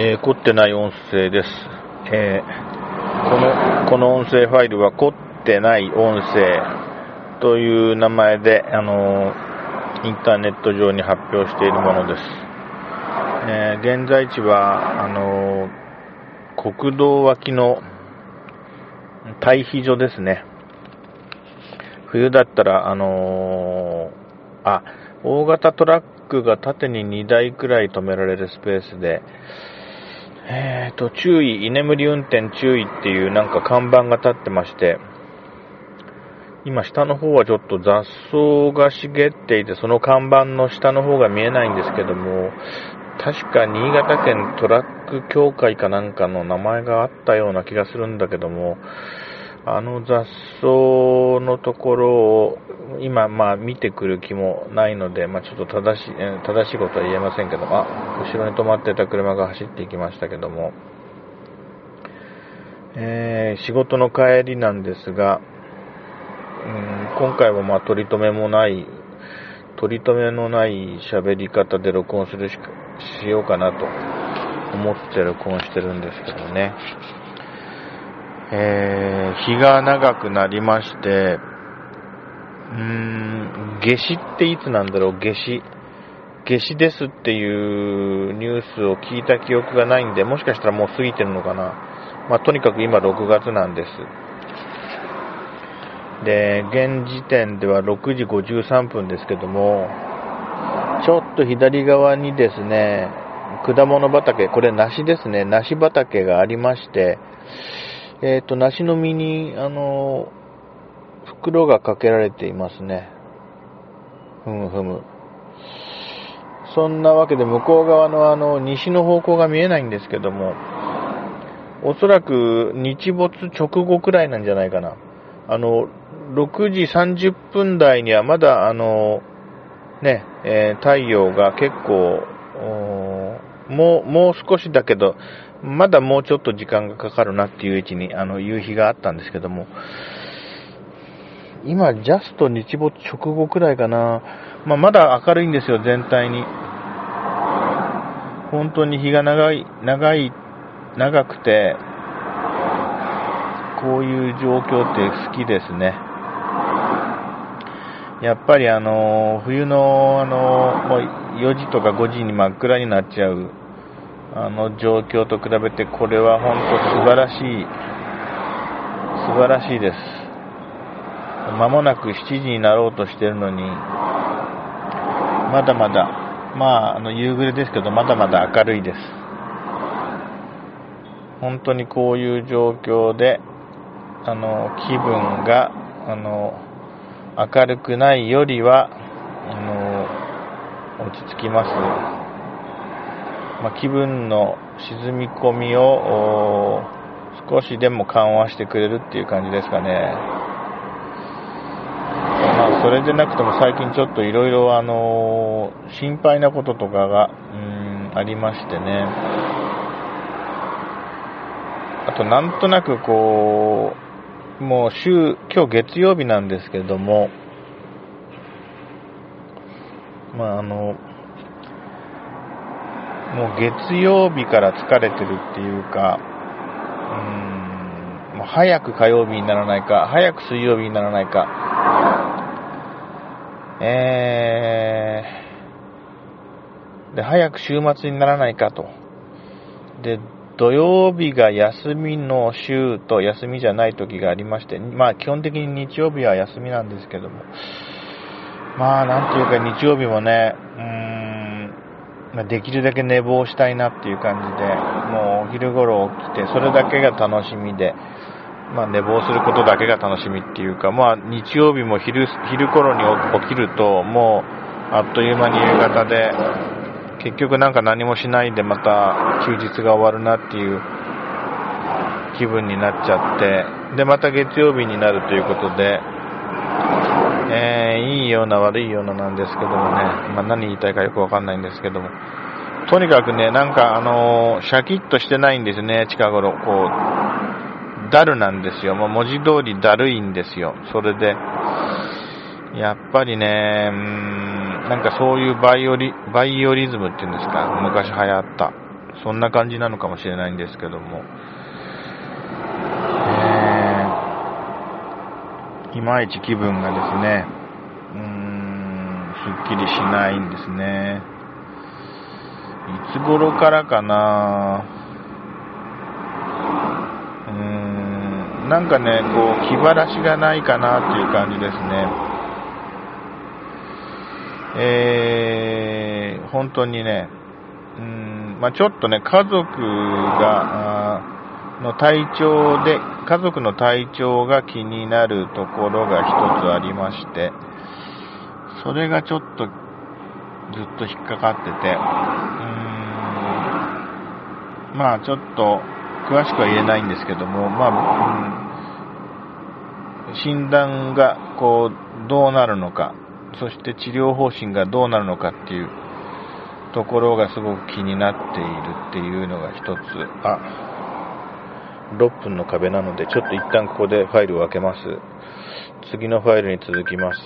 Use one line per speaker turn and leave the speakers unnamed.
えー、凝ってない音声です。えー、この、この音声ファイルは凝ってない音声という名前で、あのー、インターネット上に発表しているものです。えー、現在地は、あの国道脇の退避所ですね。冬だったら、あのあ、大型トラックが縦に2台くらい止められるスペースで、えーと、注意、居眠り運転注意っていうなんか看板が立ってまして、今下の方はちょっと雑草が茂っていて、その看板の下の方が見えないんですけども、確か新潟県トラック協会かなんかの名前があったような気がするんだけども、あの雑草のところを今、まあ見てくる気もないので、まあちょっと正しい、正しいことは言えませんけど、あ、後ろに止まってた車が走っていきましたけども、えー、仕事の帰りなんですが、うん、今回はまあ取り留めもない、取り留めのない喋り方で録音するししようかなと思って録音してるんですけどね。えー、日が長くなりまして、うーん、夏至っていつなんだろう、夏至。夏至ですっていうニュースを聞いた記憶がないんで、もしかしたらもう過ぎてるのかな。まあ、とにかく今6月なんです。で、現時点では6時53分ですけども、ちょっと左側にですね、果物畑、これ梨ですね、梨畑がありまして、えっ、ー、と、梨の実に、あの、袋がかけられていますね。ふむふむ。そんなわけで向こう側のあの、西の方向が見えないんですけども、おそらく日没直後くらいなんじゃないかな。あの、6時30分台にはまだあの、ね、えー、太陽が結構、もう、もう少しだけど、まだもうちょっと時間がかかるなっていう位置に、あの、夕日があったんですけども、今、ジャスト日没直後くらいかな。まあ、まだ明るいんですよ、全体に。本当に日が長い、長い、長くて、こういう状況って好きですね。やっぱりあの、冬のあの、もう4時とか5時に真っ暗になっちゃう、あの状況と比べて、これは本当素晴らしい、素晴らしいです。間もなく7時になろうとしてるのに、まだまだ、まあ、あの、夕暮れですけど、まだまだ明るいです。本当にこういう状況で、あの、気分が、あの、明るくないよりは、あの、落ち着きます。まあ、気分の沈み込みを少しでも緩和してくれるっていう感じですかね。まあ、それでなくても最近ちょっといろいろあの、心配なこととかが、うん、ありましてね。あと、なんとなくこう、もう週、今日月曜日なんですけども、まああの、もう月曜日から疲れてるっていうか、うん、もう早く火曜日にならないか、早く水曜日にならないか、えー、で、早く週末にならないかと。で、土曜日が休みの週と休みじゃない時がありまして、まあ基本的に日曜日は休みなんですけども、まあなんていうか日曜日もね、うーんまできるだけ寝坊したいなっていう感じで、もうお昼頃起きて、それだけが楽しみで、まあ、寝坊することだけが楽しみっていうか、まあ、日曜日も昼、昼頃に起きると、もう、あっという間に夕方で、結局なんか何もしないでまた休日が終わるなっていう気分になっちゃって、で、また月曜日になるということで、えー、いいような悪いようななんですけどもね、まあ、何言いたいかよくわかんないんですけども、とにかくね、なんかあのー、シャキッとしてないんですね、近頃。こう、ダルなんですよ。もう文字通りだるいんですよ。それで、やっぱりね、うん、なんかそういうバイオリ、バイオリズムっていうんですか、昔流行った。そんな感じなのかもしれないんですけども、えー、いまいち気分がですね、うーん、すっきりしないんですね。いつ頃からかな？うーん、なんかね、こう、気晴らしがないかなっていう感じですね。えー、本当にね、うん、まあ、ちょっとね、家族が、の体調で、家族の体調が気になるところが一つありまして、それがちょっとずっと引っかかってて、うーん、まあちょっと詳しくは言えないんですけども、まあ、うん、診断がこう、どうなるのか、そして治療方針がどうなるのかっていうところがすごく気になっているっていうのが一つ。あ、6分の壁なので、ちょっと一旦ここでファイルを開けます。次のファイルに続きます。